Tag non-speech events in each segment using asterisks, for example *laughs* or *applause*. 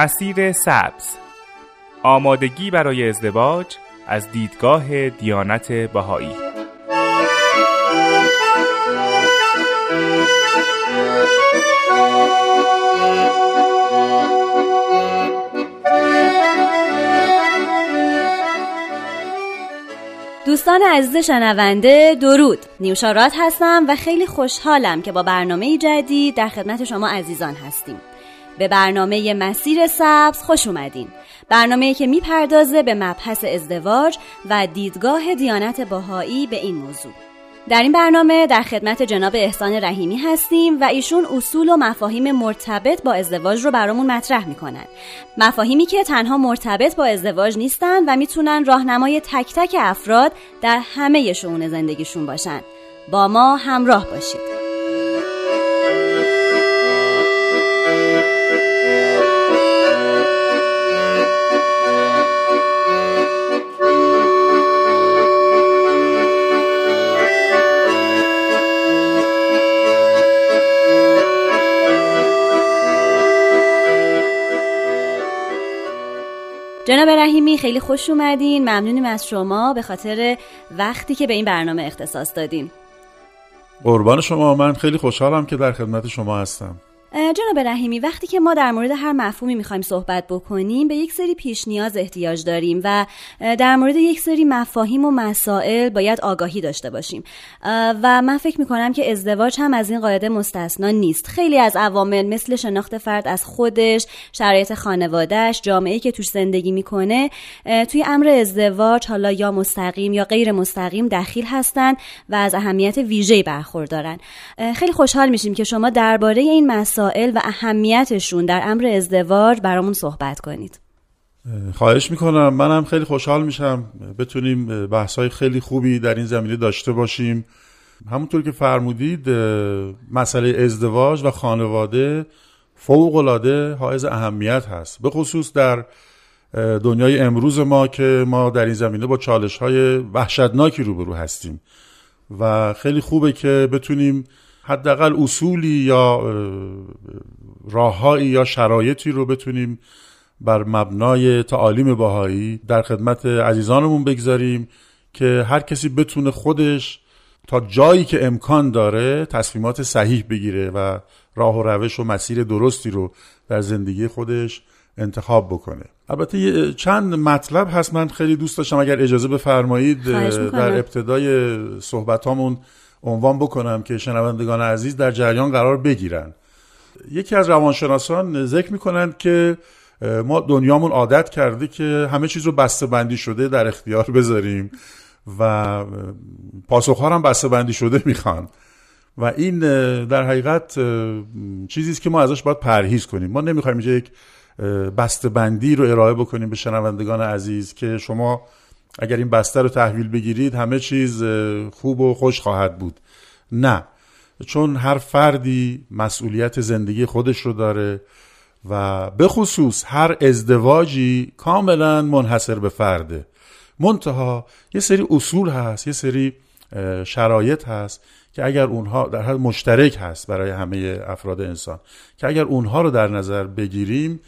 مسیر سبز. آمادگی برای ازدواج از دیدگاه دیانت بهایی. دوستان عزیز شنونده درود. نیوشارات هستم و خیلی خوشحالم که با برنامه جدید در خدمت شما عزیزان هستیم. به برنامه مسیر سبز خوش اومدین. برنامه که می‌پردازه به مبحث ازدواج و دیدگاه دیانت باهایی به این موضوع. در این برنامه در خدمت جناب احسان رحیمی هستیم و ایشون اصول و مفاهیم مرتبط با ازدواج رو برامون مطرح می‌کنن. مفاهیمی که تنها مرتبط با ازدواج نیستن و می‌تونن راهنمای تک تک افراد در همه شعون زندگیشون باشن. با ما همراه باشید. جناب رحیمی خیلی خوش اومدین. ممنونیم از شما به خاطر وقتی که به این برنامه اختصاص دادین. قربان شما من خیلی خوشحالم که در خدمت شما هستم. جناب رحیمی وقتی که ما در مورد هر مفهومی می‌خوایم صحبت بکنیم به یک سری پیش نیاز احتیاج داریم و در مورد یک سری مفاهیم و مسائل باید آگاهی داشته باشیم. و من فکر می‌کنم که ازدواج هم از این قاعده مستثنا نیست. خیلی از عوامل مثل شناخت فرد از خودش شرایط خانوادهش جامعه که توش زندگی می‌کنه توی امر ازدواج حالا یا مستقیم یا غیر مستقیم دخیل هستند و از اهمیت ویژه‌ای برخوردارن. خیلی خوشحال میشیم که شما درباره این مسائل مسائل و اهمیتشون در امر ازدواج برامون صحبت کنید. خواهش می‌کنم. منم خیلی خوشحال میشم بتونیم بحثای خیلی خوبی در این زمینه داشته باشیم. همونطور که فرمودید مسئله ازدواج و خانواده فوق العاده حائز اهمیت هست. به خصوص در دنیای امروز ما که ما در این زمینه با چالش های وحشتناکی روبرو هستیم. و خیلی خوبه که بتونیم حداقل اصولی یا راههایی یا شرایطی رو بتونیم بر مبنای تعالیم باهایی در خدمت عزیزانمون بگذاریم که هر کسی بتونه خودش تا جایی که امکان داره تصمیمات صحیح بگیره و راه و روش و مسیر درستی رو در زندگی خودش انتخاب بکنه. البته چند مطلب هست من خیلی دوست داشتم اگر اجازه بفرمایید در ابتدای صحبتامون عنوان بکنم که شنوندگان عزیز در جریان قرار بگیرن. یکی از روانشناسان ذکر می‌کنند که ما دنیامون عادت کرده که همه چیز رو بسته بندی شده در اختیار بذاریم و پاسخها هم بسته بندی شده می‌خوان. و این در حقیقت چیزی است که ما ازش باید پرهیز کنیم. ما نمی‌خوایم اینجا یک بسته بندی رو ارائه بکنیم به شنوندگان عزیز که شما اگر این بسته رو تحویل بگیرید همه چیز خوب و خوش خواهد بود. نه. چون هر فردی مسئولیت زندگی خودش رو داره و به خصوص هر ازدواجی کاملا منحصر به فرده. منتها یه سری اصول هست یه سری شرایط هست که اگر اونها در حد مشترک هست برای همه افراد انسان که اگر اونها رو در نظر بگیریم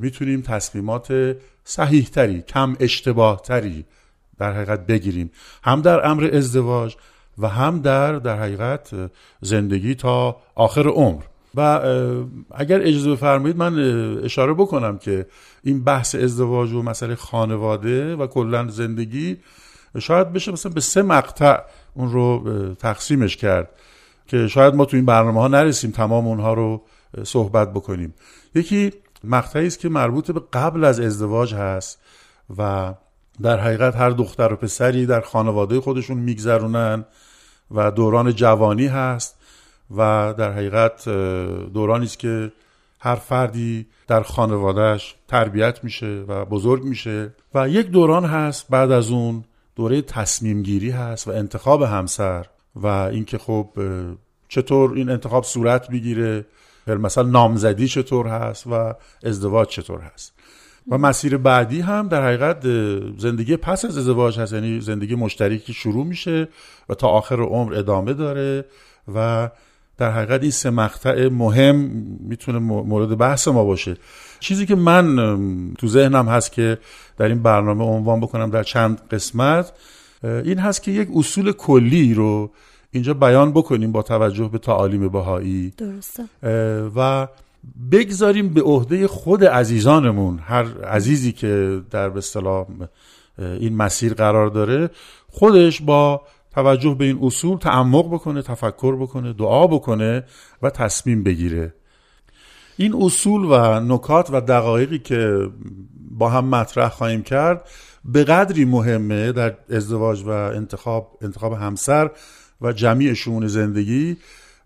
می‌تونیم تصمیمات صحیح تری کم اشتباه تری در حقیقت بگیریم. هم در امر ازدواج و هم در در حقیقت زندگی تا آخر عمر. و اگر اجازه بفرمایید من اشاره بکنم که این بحث ازدواج و مسئله خانواده و کلا زندگی شاید بشه مثلا به سه مقطع اون رو تقسیمش کرد که شاید ما تو این برنامه ها نرسیم تمام اونها رو صحبت بکنیم. یکی مقطعی است که مربوط به قبل از ازدواج هست و در حقیقت هر دختر و پسری در خانواده خودشون میگذرونن و دوران جوانی هست و در حقیقت دورانی است که هر فردی در خانوادهش تربیت میشه و بزرگ میشه و یک دوران هست بعد از اون دوره تصمیم گیری هست و انتخاب همسر و اینکه خب چطور این انتخاب صورت می‌گیره مثلا نامزدی چطور هست و ازدواج چطور هست؟ و مسیر بعدی هم در حقیقت زندگی پس از ازدواج هست یعنی زندگی مشترکی شروع میشه و تا آخر عمر ادامه داره و در حقیقت این سه مقطع مهم می‌تونه مورد بحث ما باشه. چیزی که من تو ذهنم هست که در این برنامه عنوان بکنم در چند قسمت این هست که یک اصول کلی رو اینجا بیان بکنیم با توجه به تعالیم بهایی. درسته. و بگذاریم به عهده خود عزیزانمون هر عزیزی که در به این مسیر قرار داره خودش با توجه به این اصول تعمق بکنه تفکر بکنه دعا بکنه و تصمیم بگیره. این اصول و نکات و دقایقی که با هم مطرح خواهیم کرد به قدری مهمه در ازدواج و انتخاب انتخاب همسر و جمیع شون زندگی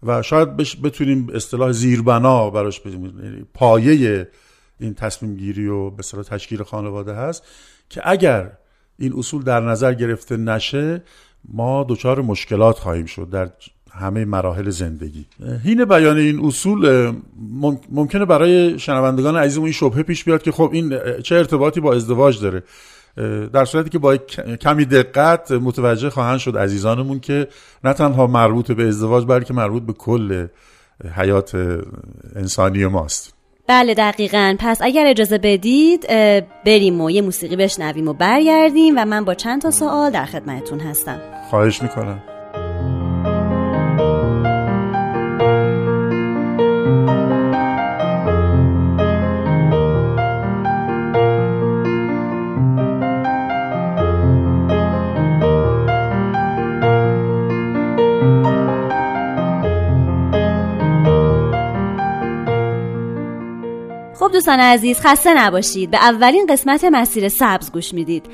و شاید بتونیم اصطلاح زیربنا براش بزنیم یعنی پایه این تصمیم گیری و به تشکیل خانواده هست که اگر این اصول در نظر گرفته نشه ما دچار مشکلات خواهیم شد در همه مراحل زندگی. هین بیان این اصول ممکنه برای شنوندگان عزیزمون این شبهه پیش بیاد که خب این چه ارتباطی با ازدواج داره. در صورتی که با کمی دقت متوجه خواهند شد عزیزانمون که نه تنها مربوط به ازدواج بلکه مربوط به کل حیات انسانی ماست. بله دقیقا. پس اگر اجازه بدید بریم و یه موسیقی بشنویم و برگردیم و من با چند تا سوال در خدمتتون هستم. خواهش می‌کنم. دوستان عزیز خسته نباشید. به اولین قسمت مسیر سبز گوش می‌دید.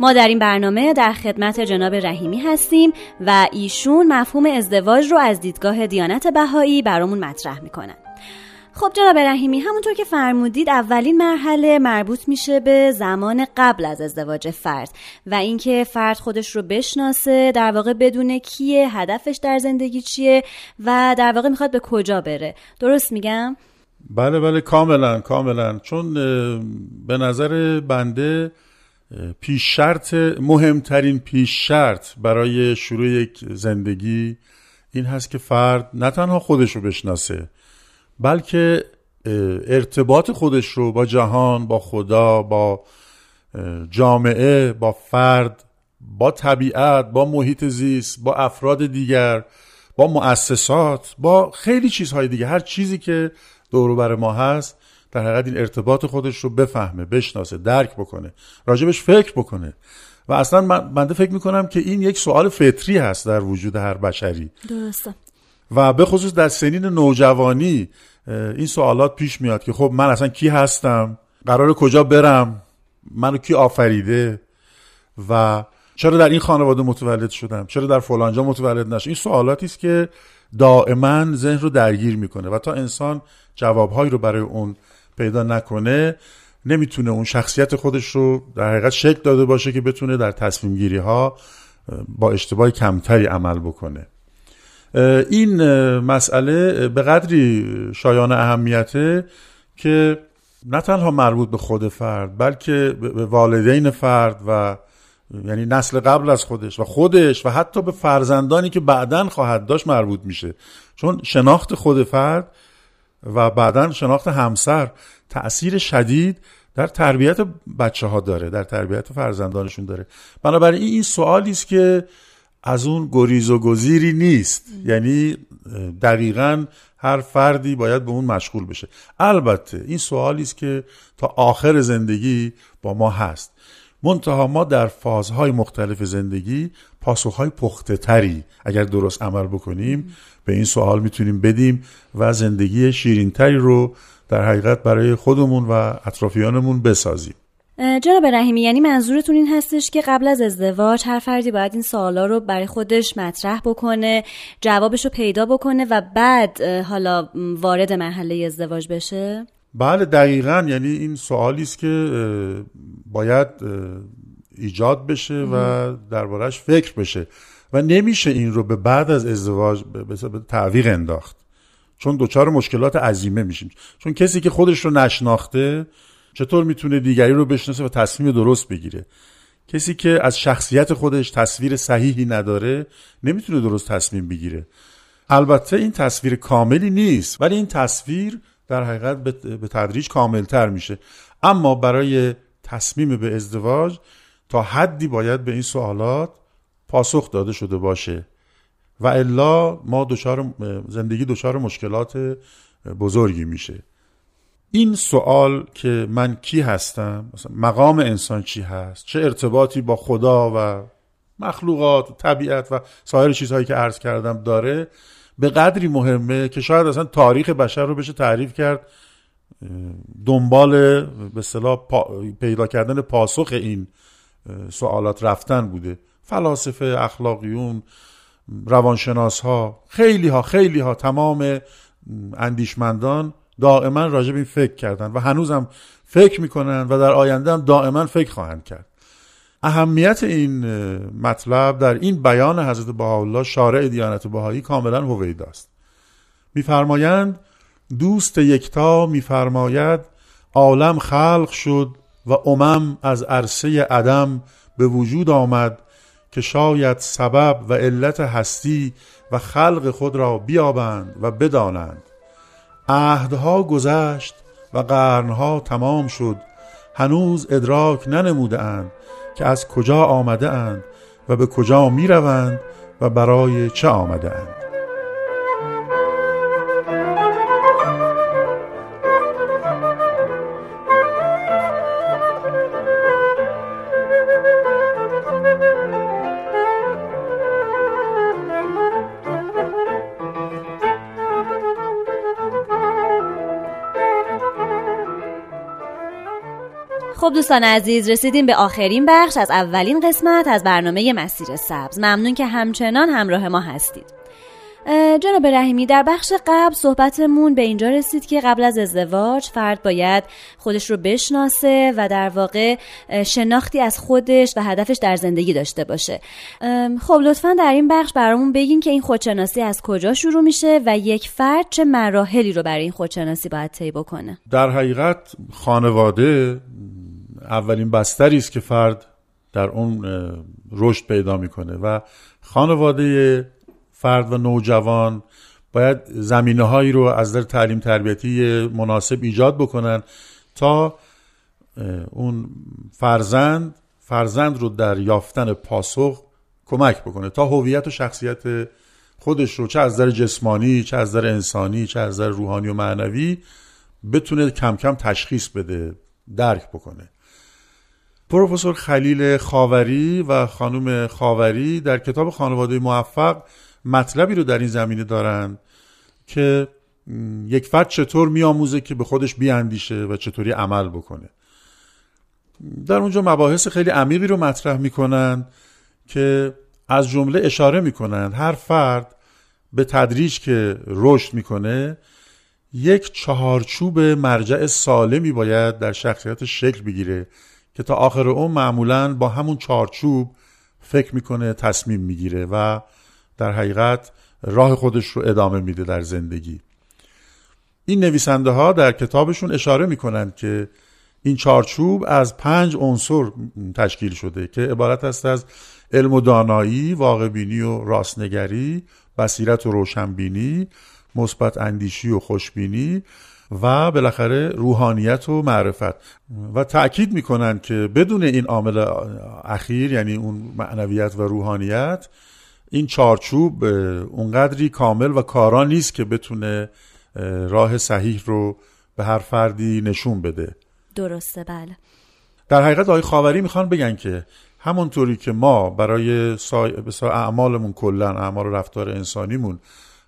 ما در این برنامه در خدمت جناب رحیمی هستیم و ایشون مفهوم ازدواج رو از دیدگاه دیانت بهایی برامون مطرح می‌کنن. خب جناب رحیمی همونطور که فرمودید اولین مرحله مربوط میشه به زمان قبل از ازدواج فرد و اینکه فرد خودش رو بشناسه در واقع بدونه کیه هدفش در زندگی چیه و در واقع می‌خواد به کجا بره. درست میگم؟ بله بله کاملا کاملا. چون به نظر بنده پیش شرط مهمترین پیش شرط برای شروع یک زندگی این هست که فرد نه تنها خودش رو بشناسه بلکه ارتباط خودش رو با جهان با خدا با جامعه با فرد با طبیعت با محیط زیست با افراد دیگر با مؤسسات با خیلی چیزهای دیگه. هر چیزی که بر ما هست در حقیقت این ارتباط خودش رو بفهمه بشناسه درک بکنه راجبش فکر بکنه. و اصلا من بنده فکر می‌کنم که این یک سوال فطری هست در وجود هر بشری. درسته. و به خصوص در سنین نوجوانی این سوالات پیش میاد که خب من اصلا کی هستم؟ قرار کجا برم؟ منو کی آفریده؟ و چرا در این خانواده متولد شدم؟ چرا در فلانجا متولد نشدم؟ این سوالاتی است که دائما ذهن رو درگیر می‌کنه و تا انسان جوابهایی رو برای اون پیدا نکنه نمی‌تونه اون شخصیت خودش رو در حقیقت شکل داده باشه که بتونه در تصمیم گیری ها با اشتباه کمتری عمل بکنه. این مسئله به قدری شایان اهمیته که نه تنها مربوط به خود فرد بلکه به والدین فرد و یعنی نسل قبل از خودش و خودش و حتی به فرزندانی که بعدا خواهد داشت مربوط میشه. چون شناخت خود فرد و بعدا شناخت همسر تأثیر شدید در تربیت بچه ها داره در تربیت فرزندانشون داره. بنابراین این سوالی است که از اون گریز و گزیری نیست. یعنی دقیقا هر فردی باید به اون مشغول بشه. البته این سوالی است که تا آخر زندگی با ما هست. منتها ما در فازهای مختلف زندگی پاسخهای پخته تری اگر درست عمل بکنیم به این سوال می‌تونیم بدیم و زندگی شیرین تری رو در حقیقت برای خودمون و اطرافیانمون بسازیم. جناب رحیمی یعنی منظورتون این هستش که قبل از ازدواج هر فردی باید این سوالا رو برای خودش مطرح بکنه جوابش رو پیدا بکنه و بعد حالا وارد مرحله ازدواج بشه؟ بله دقیقا. یعنی این سوالی است که باید ایجاد بشه و دربارهش فکر بشه. و نمیشه این رو به بعد از ازدواج به تعویق انداخت. چون دچار مشکلات عظیمه میشیم. چون کسی که خودش رو نشناخته چطور می‌تونه دیگری رو بشناسه و تصمیم درست بگیره؟ کسی که از شخصیت خودش تصویر صحیحی نداره نمی‌تونه درست تصمیم بگیره. البته این تصویر کاملی نیست ولی این تصویر در حقیقت به تدریج کاملتر میشه. اما برای تصمیم به ازدواج تا حدی باید به این سوالات پاسخ داده شده باشه. و الا ما دچار زندگی دچار مشکلات بزرگی میشه. این سوال که من کی هستم مثلا مقام انسان چی هست چه ارتباطی با خدا و مخلوقات و طبیعت و سایر چیزهایی که عرض کردم داره به قدری مهمه که شاید اصلا تاریخ بشر رو بشه تعریف کرد دنبال به اصطلاح پیدا کردن پاسخ این سوالات رفتن بوده. فلاسفه اخلاقیون روانشناس ها خیلی ها خیلی ها تمام اندیشمندان دائما راجع به این فکر کردن و هنوزم فکر می‌کنن و در آینده هم دائما فکر خواهند کرد. اهمیت این مطلب در این بیان حضرت بهاءالله شارع دیانت بهایی کاملا هویداست میفرمایند دوست یکتا میفرماید عالم خلق شد و امم از عرصه عدم به وجود آمد که شاید سبب و علت هستی و خلق خود را بیابند و بدانند. عهدها گذشت و قرنها تمام شد. هنوز ادراک ننموده اند که از کجا آمده اند و به کجا می روند و برای چه آمده اند خب دوستان عزیز رسیدیم به آخرین بخش از اولین قسمت از برنامه مسیر سبز. ممنون که همچنان همراه ما هستید. جناب رحیمی در بخش قبل صحبتمون به اینجا رسید که قبل از ازدواج فرد باید خودش رو بشناسه و در واقع شناختی از خودش و هدفش در زندگی داشته باشه. خب لطفا در این بخش برامون بگین که این خودشناسی از کجا شروع میشه و یک فرد چه مراحلی رو برای این خودشناسی باید طی بکنه؟ در حقیقت خانواده اولین بستری است که فرد در اون رشد پیدا می‌کنه و خانواده فرد و نوجوان باید زمینه هایی رو از در تعلیم تربیتی مناسب ایجاد بکنن تا اون فرزند فرزند رو در یافتن پاسخ کمک بکنه تا هویت و شخصیت خودش رو چه از در جسمانی چه از در انسانی چه از در روحانی و معنوی بتونه کم کم تشخیص بده درک بکنه. پروفسور خلیل خاوری و خانم خاوری در کتاب خانواده موفق مطلبی رو در این زمینه دارند که یک فرد چطور میآموزه که به خودش بیاندیشه و چطوری عمل بکنه. در اونجا مباحث خیلی عمیقی رو مطرح می‌کنند که از جمله اشاره می‌کنند هر فرد به تدریج که رشد می‌کنه یک چهارچوب مرجع سالمی باید در شخصیت شکل بگیره که تا آخر اون معمولا با همون چارچوب فکر می‌کنه تصمیم می‌گیره و در حقیقت راه خودش رو ادامه میده در زندگی. این نویسنده ها در کتابشون اشاره می‌کنند که این چارچوب از پنج عنصر تشکیل شده که عبارت است از علم و دانایی، واقع بینی و راستنگری، بصیرت و روشنبینی، مثبت اندیشی و خوشبینی و بالاخره روحانیت و معرفت. و تأکید می‌کنن که بدون این عامل اخیر یعنی اون معنویت و روحانیت این چارچوب اونقدری کامل و کارا نیست که بتونه راه صحیح رو به هر فردی نشون بده. درسته بله. در حقیقت آقای خاوری می‌خوان بگن که همونطوری که ما برای سای... اعمالمون کلا اعمال رفتار انسانیمون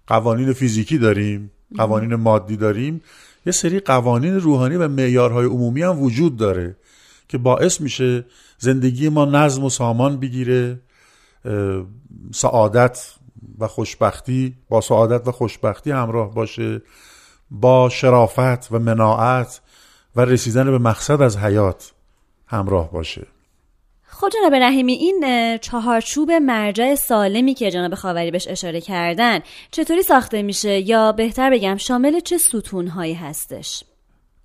قوانین فیزیکی داریم قوانین مادی داریم. یه سری قوانین روحانی و معیارهای عمومی هم وجود داره که باعث میشه زندگی ما نظم و سامان بگیره سعادت و خوشبختی با سعادت و خوشبختی همراه باشه با شرافت و مناعت و رسیدن به مقصد از حیات همراه باشه. خب جناب رحیمی این چهارچوب مرجع سالمی که جناب خاوری بهش اشاره کردن چطوری ساخته میشه؟ یا بهتر بگم شامل چه ستونهایی هستش؟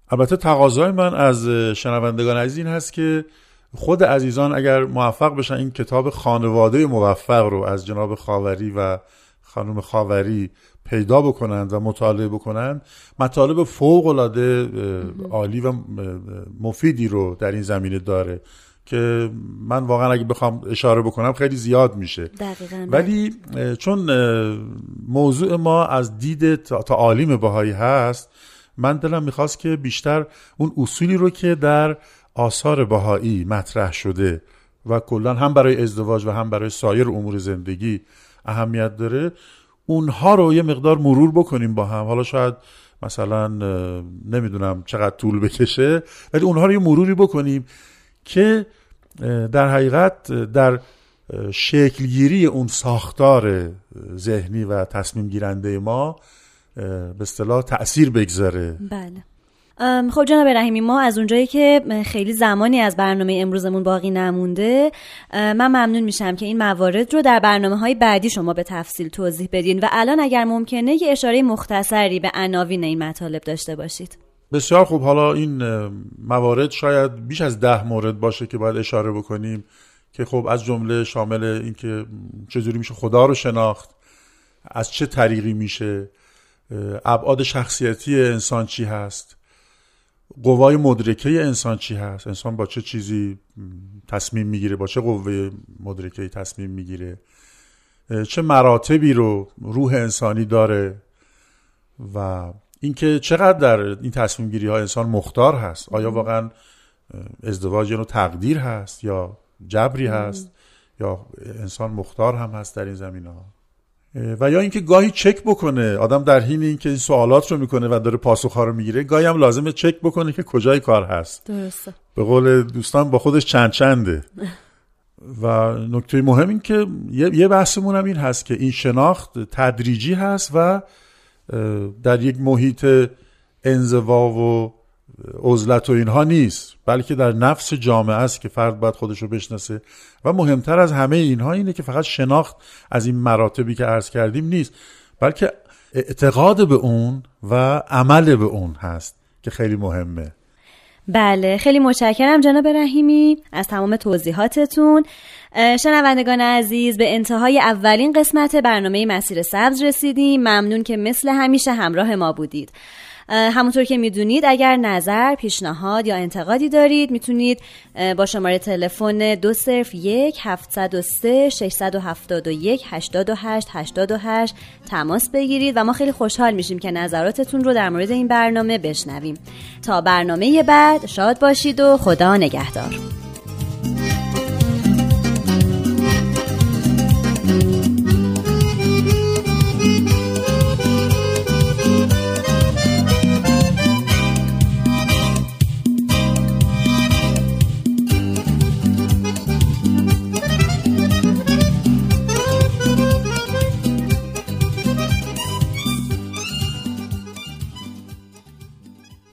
البته تقاضای من از شنوندگان عزیز این هست که خود عزیزان اگر موفق بشن این کتاب خانواده موفق رو از جناب خاوری و خانم خاوری پیدا بکنند و مطالعه بکنند مطالب فوق العاده عالی و مفیدی رو در این زمینه داره. که من واقعا اگه بخوام اشاره بکنم خیلی زیاد میشه. دقیقا. ولی چون موضوع ما از دید تا عالیم بهایی هست من دلم می‌خواست که بیشتر اون اصولی رو که در آثار بهایی مطرح شده و کلا هم برای ازدواج و هم برای سایر امور زندگی اهمیت داره اونها رو یه مقدار مرور بکنیم با هم. حالا شاید مثلا نمی‌دونم چقدر طول بکشه ولی اونها رو یه مروری بکنیم. که در حقیقت در شکلگیری اون ساختار ذهنی و تصمیم گیرنده ما به اصطلاح تاثیر بگذاره. بله. خب جناب رحیمی ما از اونجایی که خیلی زمانی از برنامه امروزمون باقی نمونده من ممنون میشم که این موارد رو در برنامه های بعدی شما به تفصیل توضیح بدین و الان اگر ممکنه یه اشاره مختصری به عناوین این مطالب داشته باشید. بسیار خوب. حالا این موارد شاید بیش از ده مورد باشه که باید اشاره بکنیم که خب از جمله شامل اینکه چجوری میشه خدا رو شناخت از چه طریقی میشه ابعاد شخصیتی انسان چی هست قوای مدرکه انسان چی هست انسان با چه چیزی تصمیم می‌گیره با چه قوه مدرکه تصمیم می‌گیره چه مراتبی رو روح انسانی داره و اینکه چقدر در این تصمیم گیری ها انسان مختار هست. آیا واقعا ازدواج یه تقدیر هست یا جبری هست یا انسان مختار هم هست در این زمین ها و یا اینکه گاهی چک بکنه. آدم در حین اینکه این سوالات رو می‌کنه و داره پاسخها رو می‌گیره گاهی هم لازمه چک بکنه که کجای کار هست. درسته. به قول دوستان با خودش چند چنده. *laughs* و نکته مهم این که یه بحثمون هم این هست که این شناخت تدریجی هست و در یک محیط انزوا و عزلت و اینها نیست بلکه در نفس جامعه است که فرد باید خودش رو بشناسه. و مهمتر از همه اینها اینه که فقط شناخت از این مراتبی که عرض کردیم نیست بلکه اعتقاد به اون و عمل به اون هست که خیلی مهمه. بله خیلی متشکرم جناب رحیمی از تمام توضیحاتتون. شنوندگان عزیز به انتهای اولین قسمت برنامه مسیر سبز رسیدیم. ممنون که مثل همیشه همراه ما بودید. همونطور که می‌دونید اگر نظر پیشنهاد یا انتقادی دارید می‌تونید با شماره تلفن دو صرف یک هفتصد و سه ششصد و هفتاد و یک هشتاد و هشت هشتاد و هشت تماس بگیرید و ما خیلی خوشحال میشیم که نظراتتون رو در مورد این برنامه بشنویم. تا برنامه بعد شاد باشید و خدا نگهدار.